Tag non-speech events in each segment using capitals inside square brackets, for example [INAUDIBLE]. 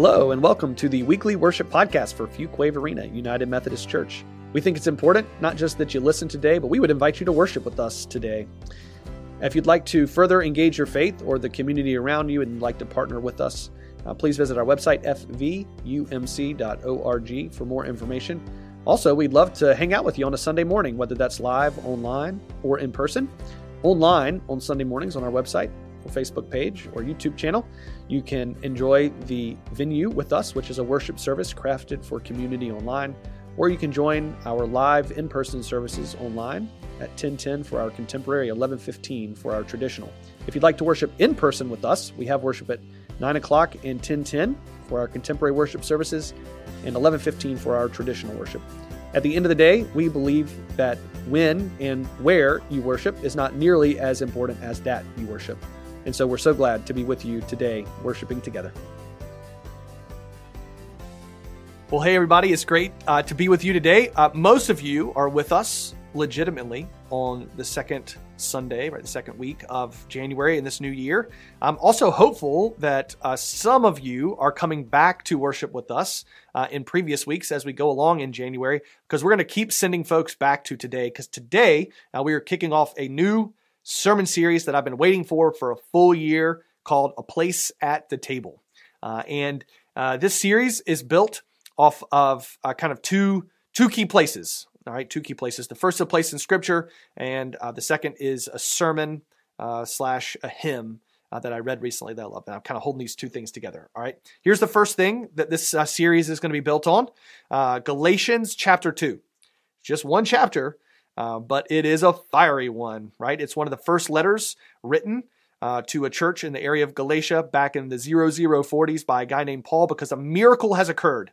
Hello, and welcome to the weekly worship podcast for Fuquay-Varina United Methodist Church. We think it's important not just that you listen today, but we would invite you to worship with us today. If you'd like to further engage your faith or the community around you and like to partner with us, uh, please visit our website, fvumc.org, for more information. Also, we'd love to hang out with you on a Sunday morning, whether that's live, online, or in person. Online on Sunday mornings on our website, Facebook page, or YouTube channel. You can enjoy the venue with us, which is a worship service crafted for community online, or you can join our live in person services online at 1010 for our contemporary, 1115 for our traditional. If you'd like to worship in person with us, we have worship at 9 o'clock and 1010 for our contemporary worship services and 1115 for our traditional worship. At the end of the day, we believe that when and where you worship is not nearly as important as that you worship. And so we're so glad to be with you today, worshiping together. Well, hey, everybody, it's great uh, to be with you today. Uh, most of you are with us legitimately on the second Sunday, right, the second week of January in this new year. I'm also hopeful that uh, some of you are coming back to worship with us uh, in previous weeks as we go along in January, because we're going to keep sending folks back to today, because today uh, we are kicking off a new sermon series that I've been waiting for for a full year called A Place at the Table. Uh, and uh, this series is built off of uh, kind of two, two key places. All right, two key places. The first is a place in Scripture, and uh, the second is a sermon uh, slash a hymn uh, that I read recently that I love. And I'm kind of holding these two things together. All right, here's the first thing that this series is going to be built on Galatians chapter 2. Just one chapter, uh, but it is a fiery one, right? It's one of the first letters written uh, to a church in the area of Galatia back in the 0040s by a guy named Paul because a miracle has occurred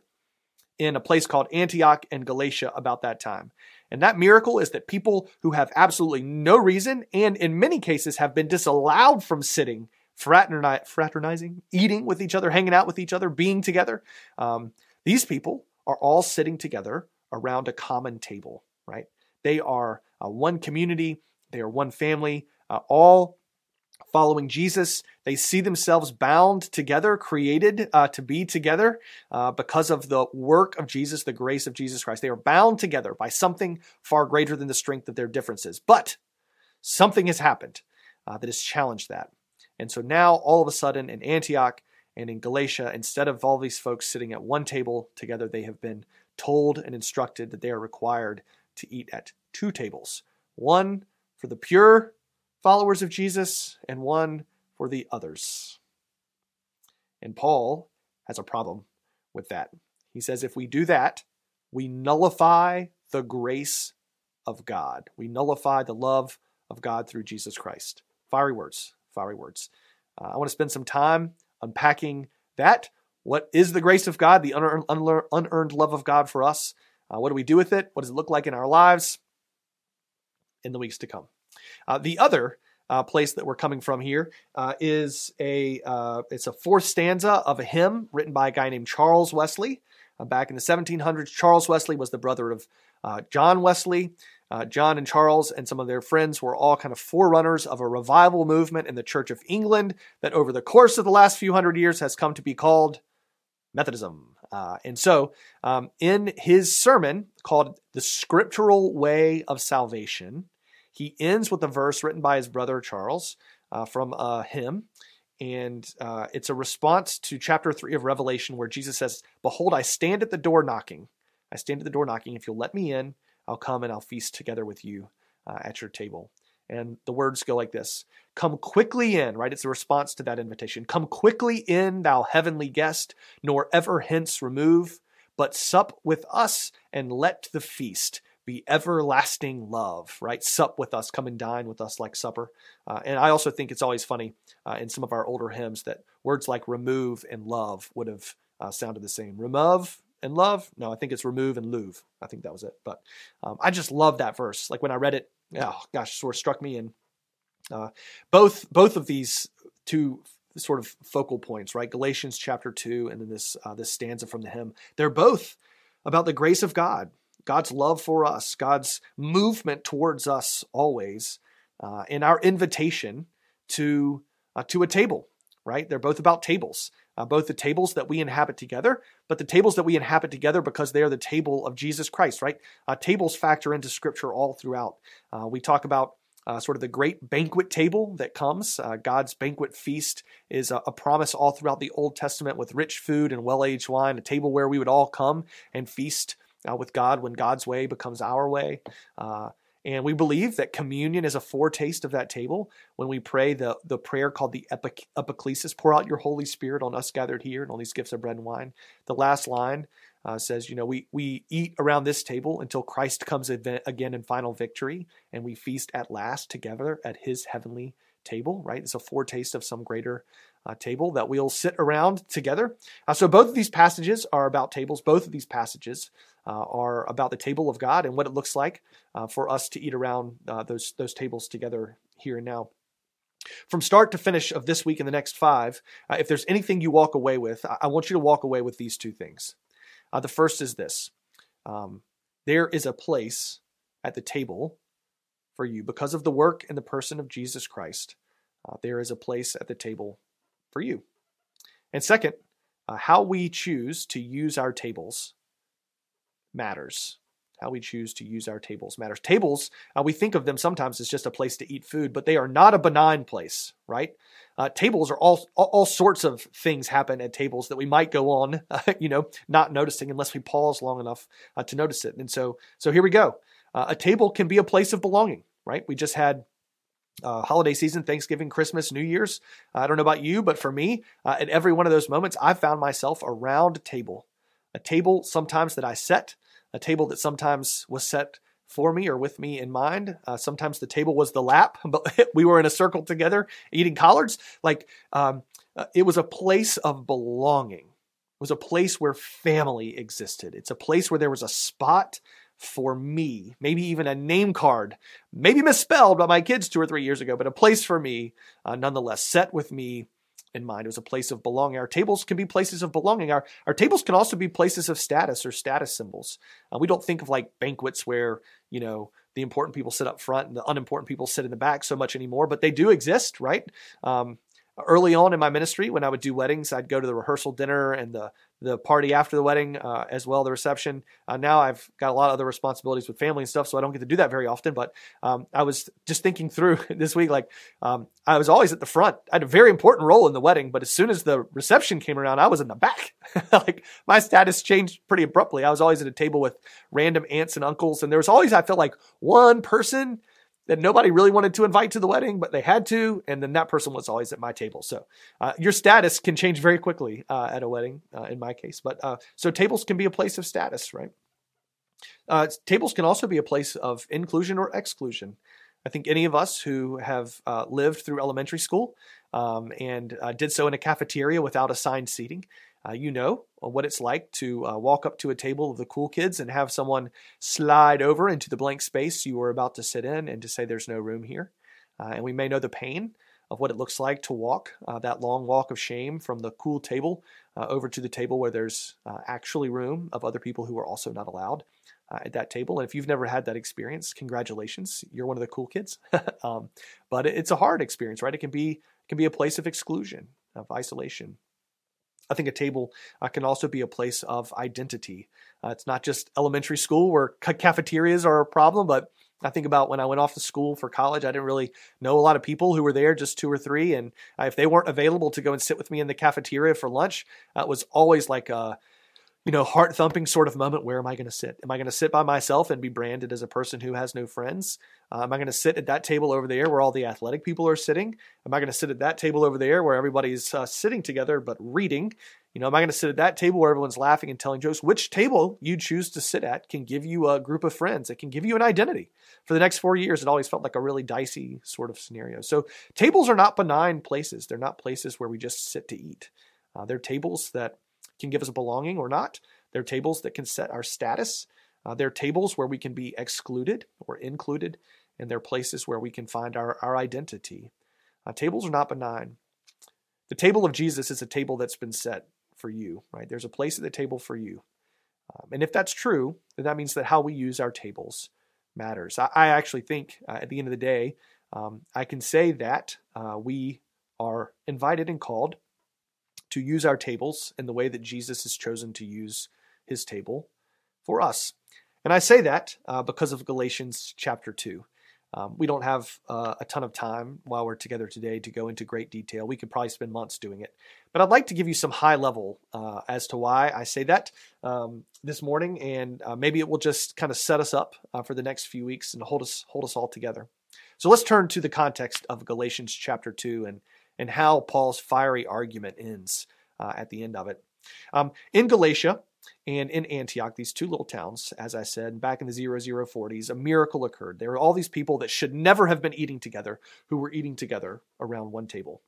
in a place called Antioch and Galatia about that time. And that miracle is that people who have absolutely no reason and in many cases have been disallowed from sitting, fraternizing, eating with each other, hanging out with each other, being together, um, these people are all sitting together around a common table? They are uh, one community, they are one family, uh, all following Jesus. They see themselves bound together, created uh, to be together uh, because of the work of Jesus, the grace of Jesus Christ. They are bound together by something far greater than the strength of their differences. But something has happened uh, that has challenged that. And so now, all of a sudden, in Antioch and in Galatia, instead of all these folks sitting at one table together, they have been told and instructed that they are required to eat at two tables one for the pure followers of Jesus and one for the others. And Paul has a problem with that. He says if we do that, we nullify the grace of God. We nullify the love of God through Jesus Christ. Fiery words, fiery words. Uh, I want to spend some time unpacking that. What is the grace of God, the unearned, unearned love of God for us? Uh, what do we do with it? What does it look like in our lives in the weeks to come? Uh, the other uh, place that we're coming from here uh, is a uh, it's a fourth stanza of a hymn written by a guy named Charles Wesley. Uh, back in the 1700s, Charles Wesley was the brother of John Wesley. John and Charles and some of their friends were all kind of forerunners of a revival movement in the Church of England that over the course of the last few hundred years has come to be called Methodism. Uh, and so, um, in his sermon called The Scriptural Way of Salvation, he ends with a verse written by his brother Charles uh, from a hymn. And uh, it's a response to chapter 3 of Revelation where Jesus says, Behold, I stand at the door knocking. I stand at the door knocking. If you'll let me in, I'll come and I'll feast together with you uh, at your table. And the words go like this Come quickly in, right? It's a response to that invitation. Come quickly in, thou heavenly guest, nor ever hence remove, but sup with us and let the feast be everlasting love, right? Sup with us, come and dine with us like supper. Uh, and I also think it's always funny uh, in some of our older hymns that words like remove and love would have uh, sounded the same. Remove and love? No, I think it's remove and luve. I think that was it. But um, I just love that verse. Like when I read it, oh gosh, sort of struck me. And uh, both both of these two sort of focal points, right? Galatians chapter two, and then this uh, this stanza from the hymn. They're both about the grace of God, God's love for us, God's movement towards us always, uh, and our invitation to uh, to a table. Right? They're both about tables. Uh, both the tables that we inhabit together, but the tables that we inhabit together because they are the table of Jesus Christ, right? Uh, tables factor into Scripture all throughout. Uh, we talk about uh, sort of the great banquet table that comes. Uh, God's banquet feast is a, a, promise all throughout the Old Testament with rich food and well aged wine, a table where we would all come and feast uh, with God when God's way becomes our way. And we believe that communion is a foretaste of that table. When we pray the, the prayer called the epiclesis, pour out your Holy Spirit on us gathered here and on these gifts of bread and wine. The last line uh, says, you know, we, we eat around this table until Christ comes again in final victory, and we feast at last together at his heavenly table, right? It's a foretaste of some greater uh, table that we'll sit around together. Uh, so both of these passages are about tables. Both of these passages uh, are about the table of God and what it looks like uh, for us to eat around uh, those those tables together here and now. From start to finish of this week and the next five, uh, if there's anything you walk away with, I, I, want you to walk away with these two things. The first is this: um, there is a place at the table for you because of the work and the person of Jesus Christ. There is a place at the table for you. And second, how we choose to use our tables matters. How we choose to use our tables matters. Tables, uh, we think of them sometimes as just a place to eat food, but they are not a benign place, right? Uh, tables are all, all, sorts of things happen at tables that we might go on, uh, [LAUGHS] you know, not noticing unless we pause long enough uh, to notice it. And so, so here we go. Uh, a table can be a place of belonging, right? We just had uh, holiday season, Thanksgiving, Christmas, New Year's. I don't know about you, but for me, uh, at every one of those moments, I found myself around a table. A table sometimes that I set, a table that sometimes was set for me or with me in mind. Uh, sometimes the table was the lap, [LAUGHS] but we were in a circle together eating collards. Like um, uh, it was a place of belonging. It was a place where family existed. It's a place where there was a spot for me, maybe even a name card, maybe misspelled by my kids two or three years ago, but a place for me, uh, nonetheless, set with me in mind. It was a place of belonging. Our tables can be places of belonging. Our, our tables can also be places of status or status symbols. Uh, we don't think of like banquets where, you know, the important people sit up front and the unimportant people sit in the back so much anymore, but they do exist, right? Um, early on in my ministry, when I would do weddings, I'd go to the rehearsal dinner and the the party after the wedding uh, as well, the reception. Uh, now I've got a lot of other responsibilities with family and stuff, so I don't get to do that very often. But um, I was just thinking through [LAUGHS] this week, like um, I was always at the front. I had a very important role in the wedding, but as soon as the reception came around, I was in the back. [LAUGHS] like my status changed pretty abruptly. I was always at a table with random aunts and uncles, and there was always I felt like one person that nobody really wanted to invite to the wedding, but they had to, and then that person was always at my table. So uh, your status can change very quickly uh, at a wedding, uh, in my case. But uh, so tables can be a place of status, right? Uh, tables can also be a place of inclusion or exclusion. I think any of us who have uh, lived through elementary school um, and did so in a cafeteria without assigned seating uh, you know what it's like to uh, walk up to a table of the cool kids and have someone slide over into the blank space you were about to sit in and to say there's no room here. Uh, and we may know the pain of what it looks like to walk uh, that long walk of shame from the cool table uh, over to the table where there's uh, actually room of other people who are also not allowed at that table. And if you've never had that experience, congratulations, you're one of the cool kids. [LAUGHS] um, but it's a hard experience, right? It can be it can be a place of exclusion, of isolation. I think a table uh, can also be a place of identity. Uh, it's not just elementary school where ca- cafeterias are a problem, but I think about when I went off to school for college, I didn't really know a lot of people who were there, just two or three. And uh, if they weren't available to go and sit with me in the cafeteria for lunch, uh, it was always like a, you know, heart thumping sort of moment. Where am I going to sit? Am I going to sit by myself and be branded as a person who has no friends? Uh, am I going to sit at that table over there where all the athletic people are sitting? Am I going to sit at that table over there where everybody's uh, sitting together but reading? You know, am I going to sit at that table where everyone's laughing and telling jokes? Which table you choose to sit at can give you a group of friends. It can give you an identity. For the next four years, it always felt like a really dicey sort of scenario. So tables are not benign places. They're not places where we just sit to eat. Uh, they're tables that can give us a belonging or not. They're tables that can set our status. Uh, they're tables where we can be excluded or included, and they're places where we can find our, our identity. Uh, tables are not benign. The table of Jesus is a table that's been set for you, right? There's a place at the table for you. Um, and if that's true, then that means that how we use our tables matters. I, I actually think uh, at the end of the day, um, I can say that uh, we are invited and called to use our tables in the way that Jesus has chosen to use his table for us. And I say that uh, because of Galatians chapter 2. Um, we don't have uh, a ton of time while we're together today to go into great detail. We could probably spend months doing it. But I'd like to give you some high level uh, as to why I say that um, this morning, and uh, maybe it will just kind of set us up uh, for the next few weeks and hold us hold us all together. So let's turn to the context of Galatians chapter two and and how Paul's fiery argument ends uh, at the end of it. Um, in Galatia, and in Antioch, these two little towns, as I said, back in the 0040s, a miracle occurred. There were all these people that should never have been eating together who were eating together around one table.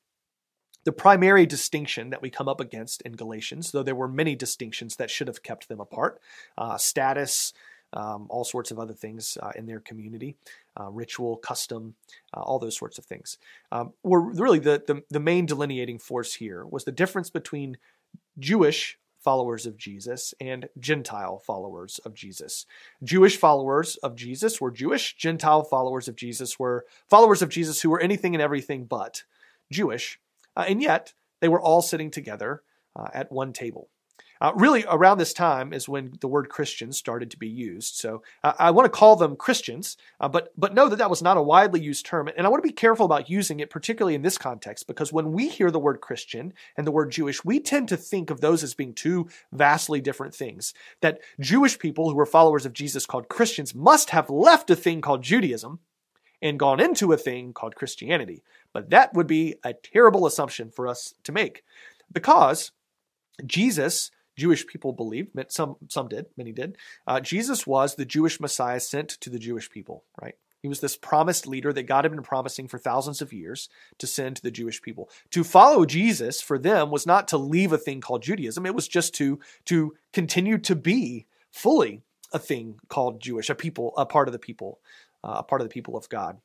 The primary distinction that we come up against in Galatians, though there were many distinctions that should have kept them apart uh, status, um, all sorts of other things uh, in their community, uh, ritual, custom, uh, all those sorts of things, um, were really the, the, the main delineating force here was the difference between Jewish followers of Jesus and Gentile followers of Jesus. Jewish followers of Jesus were Jewish, Gentile followers of Jesus were followers of Jesus who were anything and everything but Jewish. Uh, and yet, they were all sitting together uh, at one table. Uh, really, around this time is when the word Christian started to be used. So uh, I want to call them Christians, uh, but but know that that was not a widely used term, and I want to be careful about using it, particularly in this context, because when we hear the word Christian and the word Jewish, we tend to think of those as being two vastly different things. That Jewish people who were followers of Jesus called Christians must have left a thing called Judaism and gone into a thing called Christianity. But that would be a terrible assumption for us to make because Jesus Jewish people believed, some some did, many did. Uh, Jesus was the Jewish Messiah sent to the Jewish people, right? He was this promised leader that God had been promising for thousands of years to send to the Jewish people. To follow Jesus for them was not to leave a thing called Judaism. It was just to to continue to be fully a thing called Jewish, a people, a part of the people, uh, a part of the people of God.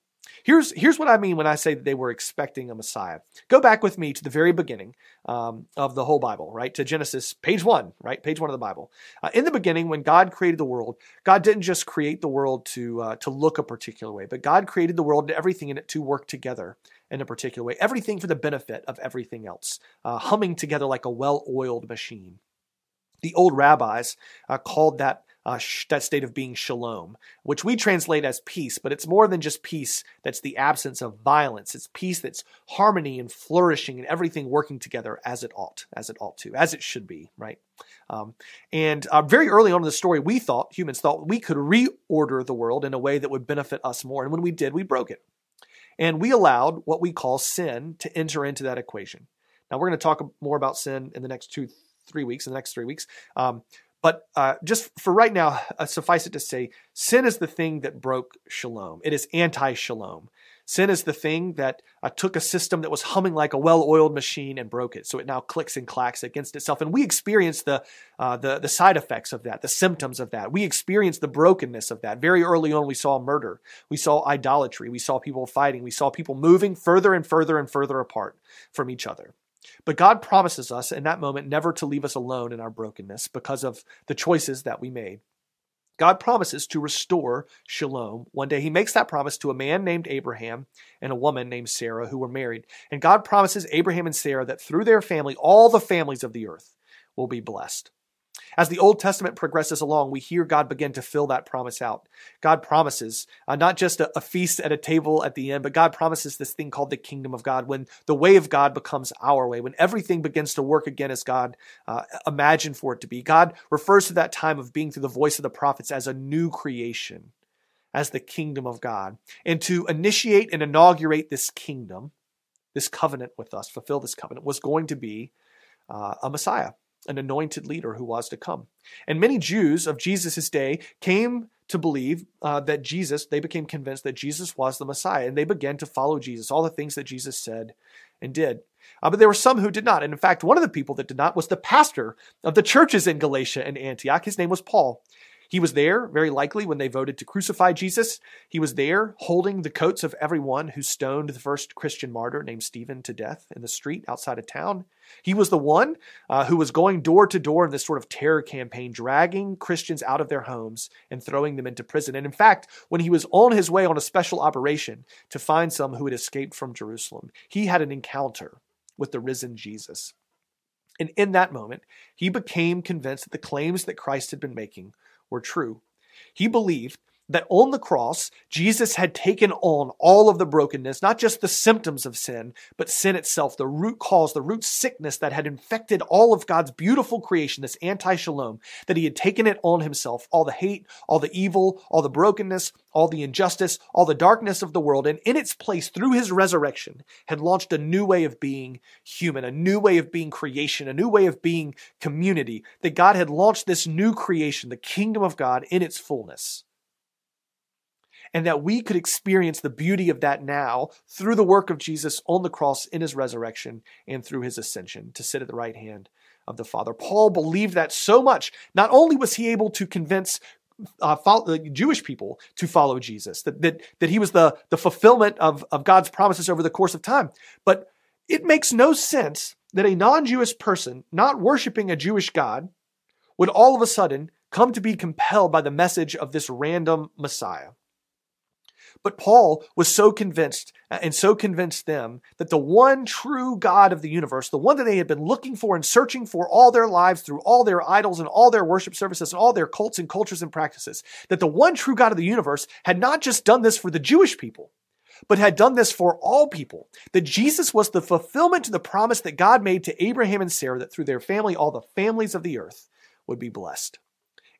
Here's, here's what I mean when I say that they were expecting a Messiah. Go back with me to the very beginning um, of the whole Bible, right? To Genesis, page one, right? Page one of the Bible. Uh, in the beginning, when God created the world, God didn't just create the world to, uh, to look a particular way, but God created the world and everything in it to work together in a particular way. Everything for the benefit of everything else, uh, humming together like a well oiled machine. The old rabbis uh, called that uh, sh- that state of being shalom, which we translate as peace, but it's more than just peace that's the absence of violence. It's peace that's harmony and flourishing and everything working together as it ought, as it ought to, as it should be, right? Um, and uh, very early on in the story, we thought, humans thought, we could reorder the world in a way that would benefit us more. And when we did, we broke it. And we allowed what we call sin to enter into that equation. Now, we're going to talk more about sin in the next two, three weeks, in the next three weeks. Um, but uh, just for right now, uh, suffice it to say, sin is the thing that broke shalom. It is anti shalom. Sin is the thing that uh, took a system that was humming like a well-oiled machine and broke it. So it now clicks and clacks against itself, and we experience the uh, the the side effects of that, the symptoms of that. We experience the brokenness of that. Very early on, we saw murder, we saw idolatry, we saw people fighting, we saw people moving further and further and further apart from each other. But God promises us in that moment never to leave us alone in our brokenness because of the choices that we made. God promises to restore shalom. One day he makes that promise to a man named Abraham and a woman named Sarah who were married. And God promises Abraham and Sarah that through their family, all the families of the earth will be blessed. As the Old Testament progresses along, we hear God begin to fill that promise out. God promises uh, not just a, a, feast at a table at the end, but God promises this thing called the kingdom of God when the way of God becomes our way, when everything begins to work again as God uh, imagined for it to be. God refers to that time of being through the voice of the prophets as a new creation, as the kingdom of God. And to initiate and inaugurate this kingdom, this covenant with us, fulfill this covenant, was going to be uh, a Messiah an anointed leader who was to come. And many Jews of Jesus' day came to believe uh, that Jesus, they became convinced that Jesus was the Messiah, and they began to follow Jesus, all the things that Jesus said and did. Uh, but there were some who did not. And in fact, one of the people that did not was the pastor of the churches in Galatia and Antioch. His name was Paul. He was there, very likely, when they voted to crucify Jesus. He was there holding the coats of everyone who stoned the first Christian martyr named Stephen to death in the street outside of town. He was the one uh, who was going door to door in this sort of terror campaign, dragging Christians out of their homes and throwing them into prison. And in fact, when he was on his way on a special operation to find some who had escaped from Jerusalem, he had an encounter with the risen Jesus. And in that moment, he became convinced that the claims that Christ had been making were true. He believed that on the cross, Jesus had taken on all of the brokenness, not just the symptoms of sin, but sin itself, the root cause, the root sickness that had infected all of God's beautiful creation, this anti shalom, that he had taken it on himself, all the hate, all the evil, all the brokenness, all the injustice, all the darkness of the world, and in its place, through his resurrection, had launched a new way of being human, a new way of being creation, a new way of being community, that God had launched this new creation, the kingdom of God in its fullness and that we could experience the beauty of that now through the work of Jesus on the cross in his resurrection and through his ascension to sit at the right hand of the Father. Paul believed that so much. Not only was he able to convince uh, follow, Jewish people to follow Jesus, that, that, that he was the, the fulfillment of, of God's promises over the course of time, but it makes no sense that a non Jewish person, not worshiping a Jewish God, would all of a sudden come to be compelled by the message of this random Messiah. But Paul was so convinced uh, and so convinced them that the one true God of the universe, the one that they had been looking for and searching for all their lives through all their idols and all their worship services and all their cults and cultures and practices, that the one true God of the universe had not just done this for the Jewish people, but had done this for all people. That Jesus was the fulfillment to the promise that God made to Abraham and Sarah that through their family, all the families of the earth would be blessed.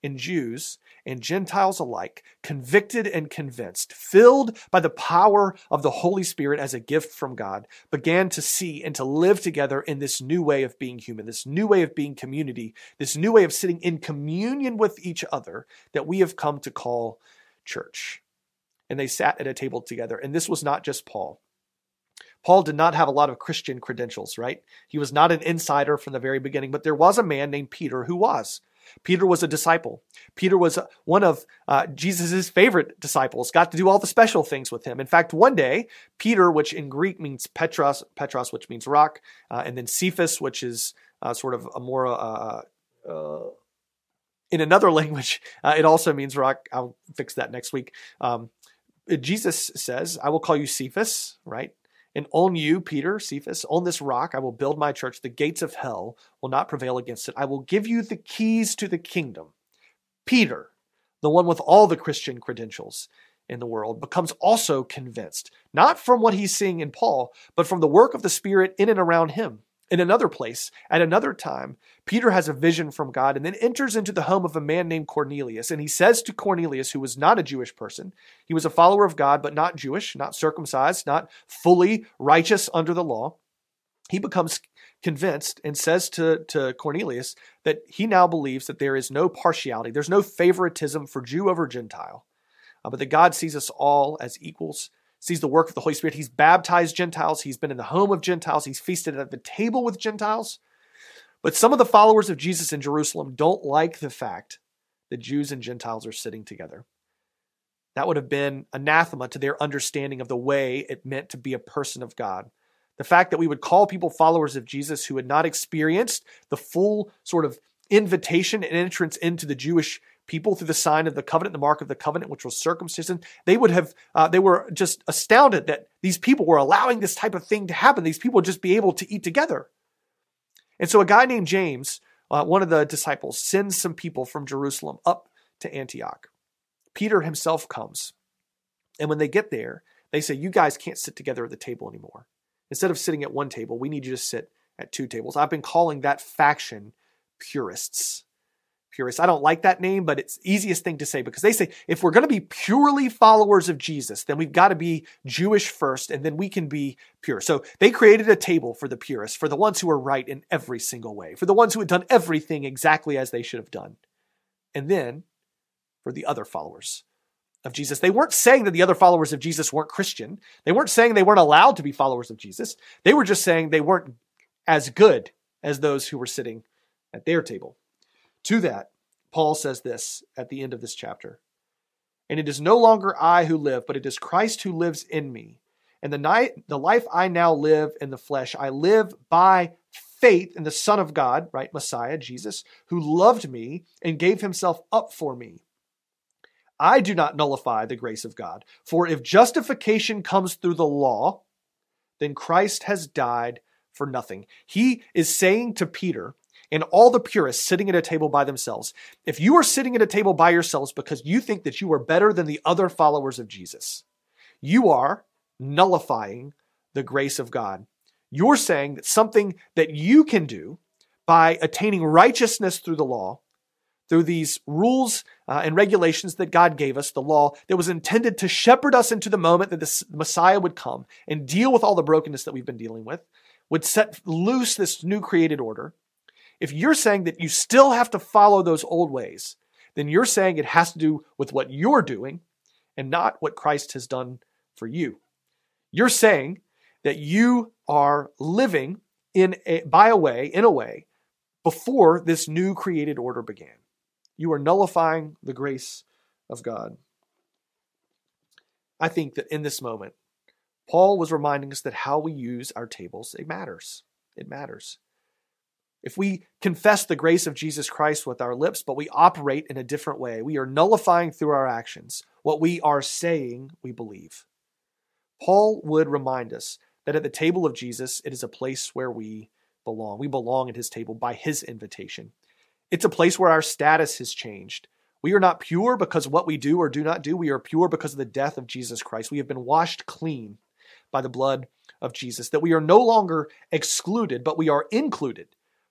And Jews and Gentiles alike, convicted and convinced, filled by the power of the Holy Spirit as a gift from God, began to see and to live together in this new way of being human, this new way of being community, this new way of sitting in communion with each other that we have come to call church. And they sat at a table together. And this was not just Paul. Paul did not have a lot of Christian credentials, right? He was not an insider from the very beginning, but there was a man named Peter who was. Peter was a disciple. Peter was one of uh, Jesus' favorite disciples, got to do all the special things with him. In fact, one day, Peter, which in Greek means Petros, Petros, which means rock, uh, and then Cephas, which is uh, sort of a more, uh, uh, in another [LAUGHS] language, uh, it also means rock. I'll fix that next week. Um, Jesus says, I will call you Cephas, right? And on you, Peter, Cephas, on this rock I will build my church. The gates of hell will not prevail against it. I will give you the keys to the kingdom. Peter, the one with all the Christian credentials in the world, becomes also convinced, not from what he's seeing in Paul, but from the work of the Spirit in and around him. In another place, at another time, Peter has a vision from God and then enters into the home of a man named Cornelius. And he says to Cornelius, who was not a Jewish person, he was a follower of God, but not Jewish, not circumcised, not fully righteous under the law. He becomes convinced and says to, to Cornelius that he now believes that there is no partiality, there's no favoritism for Jew over Gentile, uh, but that God sees us all as equals sees the work of the Holy Spirit. He's baptized Gentiles. He's been in the home of Gentiles. He's feasted at the table with Gentiles. But some of the followers of Jesus in Jerusalem don't like the fact that Jews and Gentiles are sitting together. That would have been anathema to their understanding of the way it meant to be a person of God. The fact that we would call people followers of Jesus who had not experienced the full sort of invitation and entrance into the Jewish people through the sign of the covenant, the mark of the covenant, which was circumcision, they would have, uh, they were just astounded that these people were allowing this type of thing to happen. These people would just be able to eat together. And so a guy named James, uh, one of the disciples, sends some people from Jerusalem up to Antioch. Peter himself comes. And when they get there, they say, You guys can't sit together at the table anymore. Instead of sitting at one table, we need you to sit at two tables. I've been calling that faction purists purists. I don't like that name, but it's easiest thing to say because they say if we're going to be purely followers of Jesus, then we've got to be Jewish first and then we can be pure. So they created a table for the purists, for the ones who were right in every single way, for the ones who had done everything exactly as they should have done. And then for the other followers of Jesus. They weren't saying that the other followers of Jesus weren't Christian. They weren't saying they weren't allowed to be followers of Jesus. They were just saying they weren't as good as those who were sitting at their table. To that, Paul says this at the end of this chapter. And it is no longer I who live, but it is Christ who lives in me. And the night the life I now live in the flesh, I live by faith in the Son of God, right? Messiah, Jesus, who loved me and gave himself up for me. I do not nullify the grace of God. For if justification comes through the law, then Christ has died for nothing. He is saying to Peter and all the purists sitting at a table by themselves, if you are sitting at a table by yourselves because you think that you are better than the other followers of Jesus, you are nullifying the grace of God. You're saying that something that you can do by attaining righteousness through the law, through these rules uh, and regulations that God gave us, the law that was intended to shepherd us into the moment that the Messiah would come and deal with all the brokenness that we've been dealing with, would set loose this new created order. If you're saying that you still have to follow those old ways, then you're saying it has to do with what you're doing and not what Christ has done for you. You're saying that you are living in a, by a way, in a way, before this new created order began. You are nullifying the grace of God. I think that in this moment, Paul was reminding us that how we use our tables, it matters. It matters. If we confess the grace of Jesus Christ with our lips, but we operate in a different way, we are nullifying through our actions what we are saying we believe. Paul would remind us that at the table of Jesus, it is a place where we belong. We belong at his table by his invitation. It's a place where our status has changed. We are not pure because what we do or do not do. We are pure because of the death of Jesus Christ. We have been washed clean by the blood of Jesus, that we are no longer excluded, but we are included.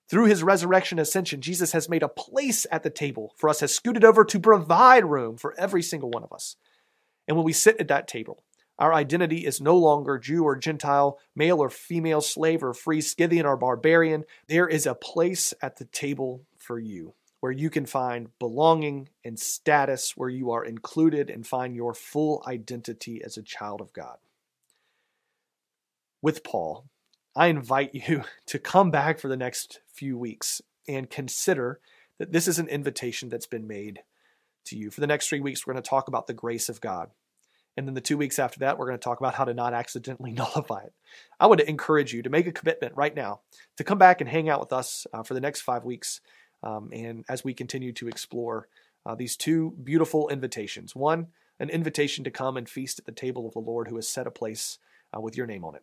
Through his resurrection ascension, Jesus has made a place at the table for us, has scooted over to provide room for every single one of us. And when we sit at that table, our identity is no longer Jew or Gentile, male or female, slave or free, Scythian or barbarian. There is a place at the table for you where you can find belonging and status, where you are included and find your full identity as a child of God. With Paul, I invite [LAUGHS] you to come back for the next few weeks and consider that this is an invitation that's been made to you. For the next three weeks, we're going to talk about the grace of God. And then the two weeks after that, we're going to talk about how to not accidentally [LAUGHS] nullify it. I would encourage you to make a commitment right now to come back and hang out with us uh, for the next five weeks. Um, and as we continue to explore uh, these two beautiful invitations one, an invitation to come and feast at the table of the Lord who has set a place uh, with your name on it.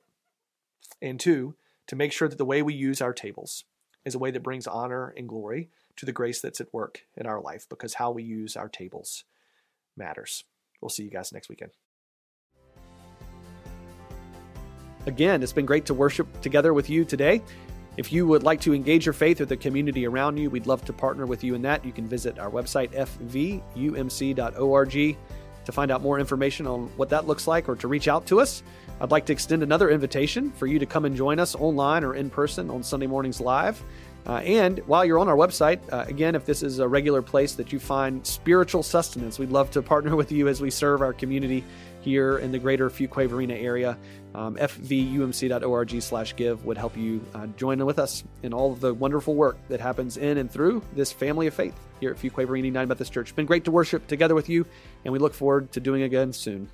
And two, to make sure that the way we use our tables is a way that brings honor and glory to the grace that's at work in our life because how we use our tables matters. We'll see you guys next weekend. Again, it's been great to worship together with you today. If you would like to engage your faith with the community around you, we'd love to partner with you in that. You can visit our website, fvumc.org, to find out more information on what that looks like or to reach out to us. I'd like to extend another invitation for you to come and join us online or in person on Sunday mornings live. Uh, and while you're on our website, uh, again, if this is a regular place that you find spiritual sustenance, we'd love to partner [LAUGHS] with you as we serve our community here in the greater Fuquay-Varina area. Um, fvumc.org slash give would help you uh, join with us in all of the wonderful work that happens in and through this family of faith here at Fuquay-Varina United Methodist Church. It's been great to worship together with you, and we look forward to doing again soon.